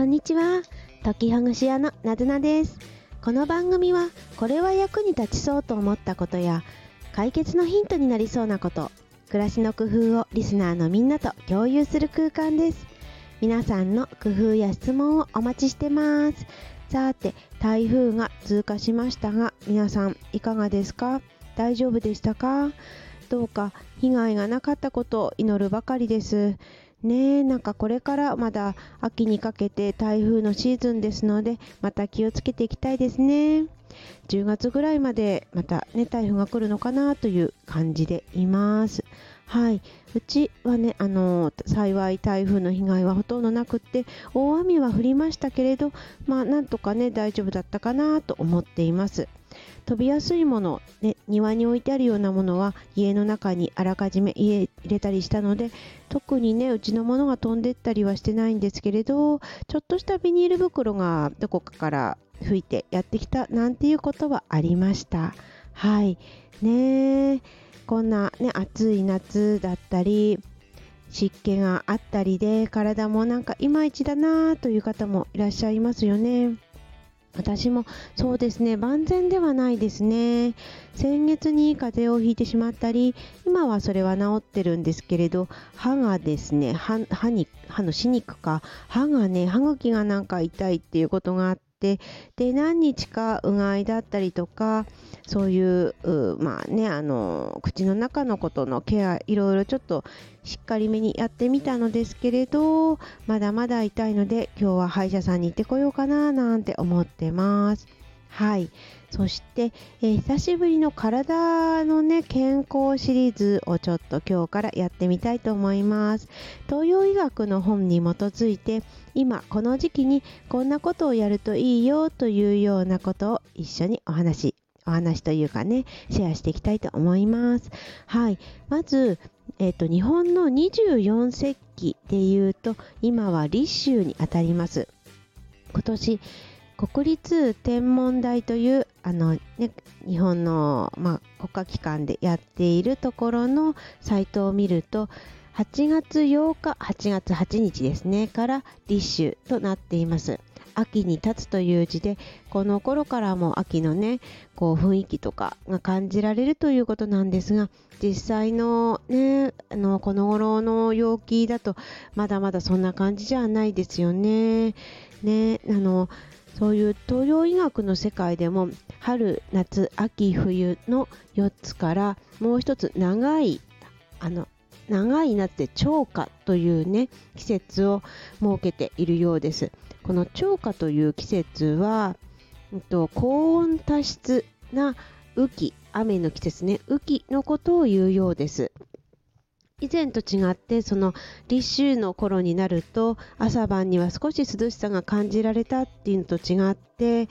こんにちは。解きほぐし屋のなずなです。この番組は、これは役に立ちそうと思ったことや、解決のヒントになりそうなこと、暮らしの工夫をリスナーのみんなと共有する空間です。皆さんの工夫や質問をお待ちしてます。さて、台風が通過しましたが、皆さんいかがですか？大丈夫でしたか？どうか被害がなかったことを祈るばかりです。ねえ、なんかこれからまだ秋にかけて台風のシーズンですので、また気をつけていきたいですね。10月ぐらいまでまたね、台風が来るのかなという感じでいます。はい。うちはね、あの、幸い台風の被害はほとんどなくって、大雨は降りましたけれど、まあ、なんとかね、大丈夫だったかなと思っています。飛びやすいもの、ね、庭に置いてあるようなものは家の中にあらかじめ入れたりしたので特にねうちのものが飛んでったりはしてないんですけれどちょっとしたビニール袋がどこかから吹いてやってきたなんていうことはありました。はい。ねこんなね暑い夏だったり湿気があったりで体もなんかいまいちだなという方もいらっしゃいますよね。私もそうですね、万全ではないですね。先月に風邪をひいてしまったり、今はそれは治ってるんですけれど、歯がですね、歯に歯の歯肉か、歯がね、歯茎がなんか痛いっていうことがあって、で何日かうがいだったりとかそういうまあねあの口の中のことのケアいろいろちょっとしっかりめにやってみたのですけれどまだまだ痛いので今日は歯医者さんに行ってこようかななんて思ってます。はい。そして、えー、久しぶりの体のね、健康シリーズをちょっと今日からやってみたいと思います。東洋医学の本に基づいて、今この時期にこんなことをやるといいよというようなことを一緒にお話、お話というかね、シェアしていきたいと思います。はい。まず、え、ー、と、日本の24節気で言うと、今は立秋にあたります。今年、国立天文台というあの、ね、日本の、まあ、国家機関でやっているところのサイトを見ると8月8日8月8日ですねから立秋となっています。秋に立つという字でこの頃からも秋のねこう雰囲気とかが感じられるということなんですが実際のねあのこの頃の陽気だとまだまだそんな感じじゃないですよね。ねあのそういう東洋医学の世界でも春夏秋冬の4つからもう一つ長いあの長い夏で超過というね季節を設けているようです。この超過という季節は、えっと、高温多湿な雨季雨の季節ね。雨季のことを言うようです以前と違ってその立秋の頃になると朝晩には少し涼しさが感じられたっていうのと違って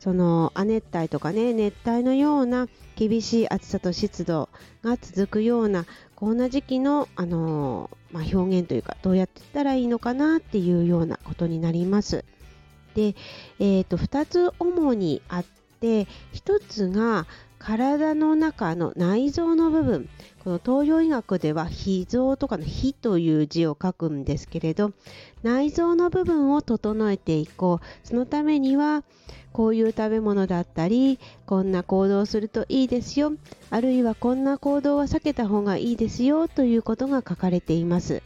その亜熱帯とかね熱帯のような厳しい暑さと湿度が続くようなこんな時期の、あのまあ、表現というかどうやって言ったらいいのかなっていうようなことになります。で、えー、と2つ主にあって1つが体の中の内臓の部分この東洋医学では脾臓とかの脾という字を書くんですけれど内臓の部分を整えていこう。そのためにはこういう食べ物だったりこんな行動をするといいですよ。あるいはこんな行動は避けた方がいいですよということが書かれています。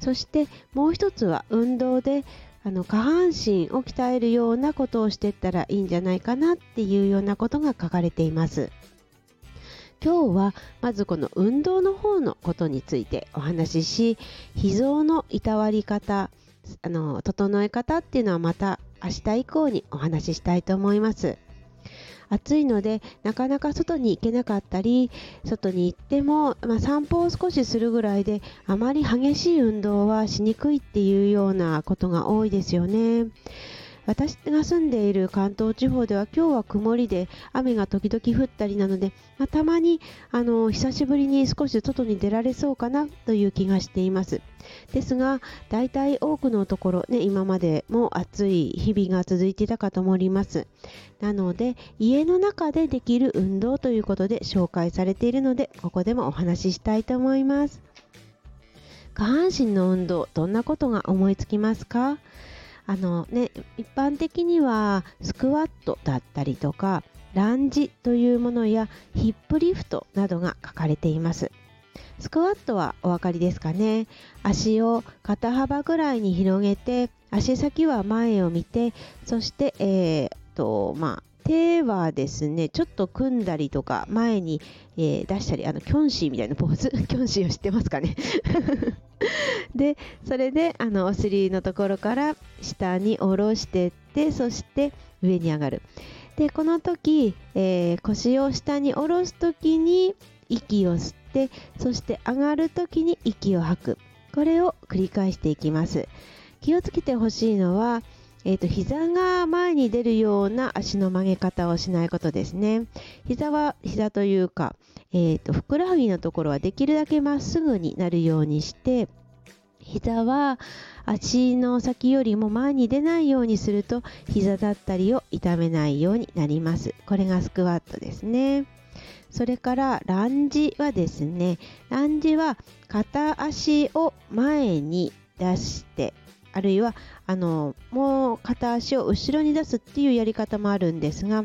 そしてもう一つは運動であの下半身を鍛えるようなことをしていったらいいんじゃないかなっていうようなことが書かれています。今日はまずこの運動の方のことについてお話しし、脾臓のいたわり方、あの整え方っていうのはまた明日以降にお話ししたいと思います。暑いのでなかなか外に行けなかったり外に行っても、まあ、散歩を少しするぐらいであまり激しい運動はしにくいっていうようなことが多いですよね。私が住んでいる関東地方では今日は曇りで雨が時々降ったりなので、まあ、たまにあの久しぶりに少し外に出られそうかなという気がしています。ですが、大体多くのところ、ね、今までも暑い日々が続いていたかと思います。なので、家の中でできる運動ということで紹介されているので、ここでもお話ししたいと思います。下半身の運動、どんなことが思いつきますか？あのね一般的にはスクワットだったりとかランジというものやヒップリフトなどが書かれています。スクワットはお分かりですかね？足を肩幅ぐらいに広げて足先は前を見てそしてえー、とまあ手はですねちょっと組んだりとか前に、えー、出したりあのキョンシーみたいなポーズ キョンシーを知ってますかね？でそれであのお尻のところから下に下ろしてってそして上に上がる。でこの時、えー、腰を下に下ろす時に息を吸ってそして上がる時に息を吐く。これを繰り返していきます。気をつけてほしいのはえーと、膝が前に出るような足の曲げ方をしないことですね。膝は膝というか、えーと、ふくらはぎのところはできるだけまっすぐになるようにして膝は足の先よりも前に出ないようにすると膝だったりを痛めないようになります。これがスクワットですね。それからランジはですね、ランジは片足を前に出してあるいはあのもう片足を後ろに出すっていうやり方もあるんですが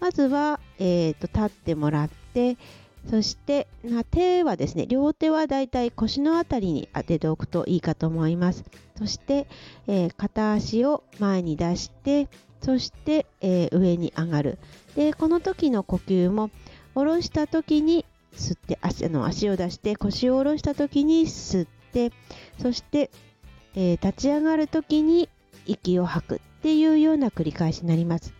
まずは、えーと、立ってもらってそして手はですね両手はだいたい腰の辺りに当てておくといいかと思います。そして、えー、片足を前に出してそして、えー、上に上がる。でこの時の呼吸も下ろした時に吸って足の足を出して腰を下ろした時に吸ってそしてえー、立ち上がる時に息を吐くっていうような繰り返しになります。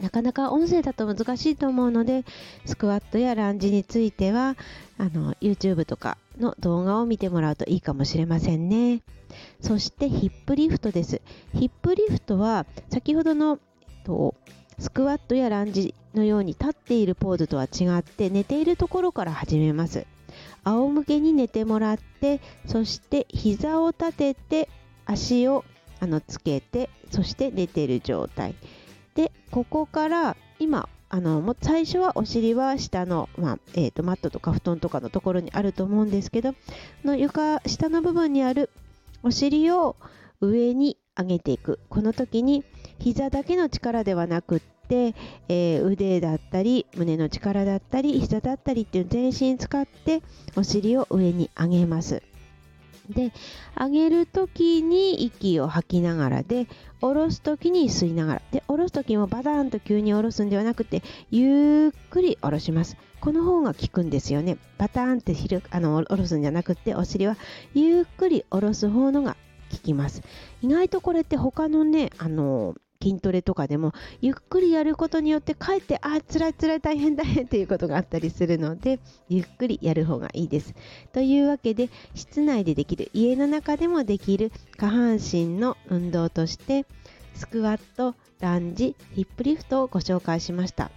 なかなか音声だと難しいと思うのでスクワットやランジについてはあの YouTube とかの動画を見てもらうといいかもしれませんね。そしてヒップリフトです。ヒップリフトは先ほどのとスクワットやランジのように立っているポーズとは違って寝ているところから始めます。仰向けに寝てもらってそして膝を立てて足をあのつけてそして寝てる状態。でここから今あの最初はお尻は下の、まあえーと、マットとか布団とかのところにあると思うんですけどの床下の部分にあるお尻を上に上げていく。この時に膝だけの力ではなくっ、えー、腕だったり胸の力だったり膝だったりっていう全身使ってお尻を上に上げます。で上げる時に息を吐きながらで下ろす時に吸いながら。で下ろす時もバタンと急に下ろすんではなくてゆっくり下ろします。この方が効くんですよね。バタンってひるあの下ろすんじゃなくてお尻はゆっくり下ろす方のが効きます。意外とこれって他のねあの筋トレとかでもゆっくりやることによってかえってあつらいつらい大変大変っていうことがあったりするのでゆっくりやる方がいいです。というわけで室内でできる家の中でもできる下半身の運動としてスクワットランジヒップリフトをご紹介しました。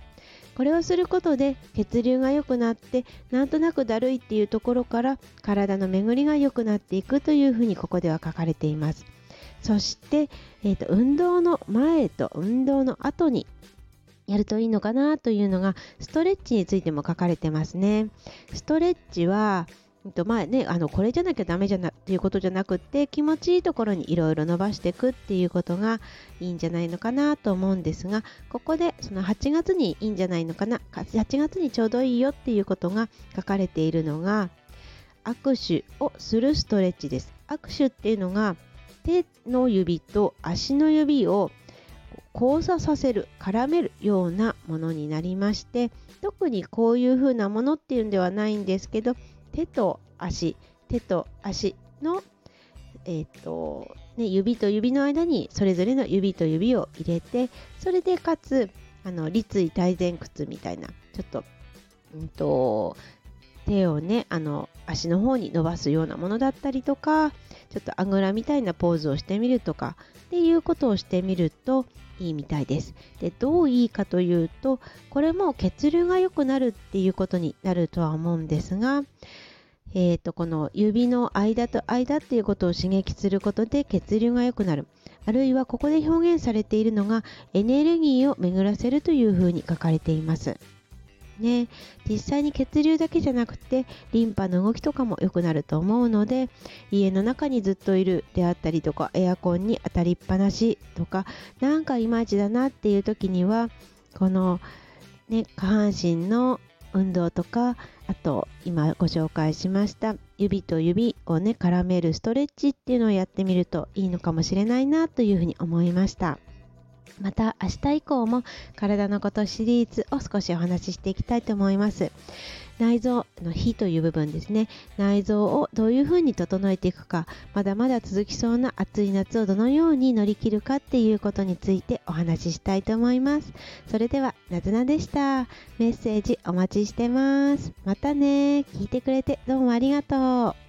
これをすることで血流が良くなってなんとなくだるいっていうところから体の巡りが良くなっていくというふうにここでは書かれています。そして、えーと、運動の前と運動の後にやるといいのかなというのがストレッチについても書かれてますね。ストレッチはまあね、あのこれじゃなきゃダメじゃなっていうことじゃなくて気持ちいいところにいろいろ伸ばしていくっていうことがいいんじゃないのかなと思うんですがここでその8月にいいんじゃないのかな8月にちょうどいいよっていうことが書かれているのが握手をするストレッチです握手っていうのが手の指と足の指を交差させる絡めるようなものになりまして特にこういう風なものっていうんではないんですけど手と足手と足の、えーとね、指と指の間にそれぞれの指と指を入れてそれでかつあの立位体前屈みたいなちょっと,、うんと手をねあの足の方に伸ばすようなものだったりとかちょっとあぐらみたいなポーズをしてみるとかっていうことをしてみるといいみたいです。でどういいかというとこれも血流が良くなるっていうことになるとは思うんですが、えー、とこの指の間と間っていうことを刺激することで血流が良くなるあるいはここで表現されているのがエネルギーを巡らせるというふうに書かれています。ね。実際に血流だけじゃなくてリンパの動きとかも良くなると思うので家の中にずっといるであったりとかエアコンに当たりっぱなしとかなんかいまいちだなっていう時にはこの、ね、下半身の運動とかあと今ご紹介しました指と指をね絡めるストレッチっていうのをやってみるといいのかもしれないなというふうに思いました。また明日以降も体のことシリーズを少しお話ししていきたいと思います。内臓の火という部分ですね。内臓をどういうふうに整えていくか。まだまだ続きそうな暑い夏をどのように乗り切るかっていうことについてお話ししたいと思います。それではなずなでした。メッセージお待ちしてます。またね。聞いてくれてどうもありがとう。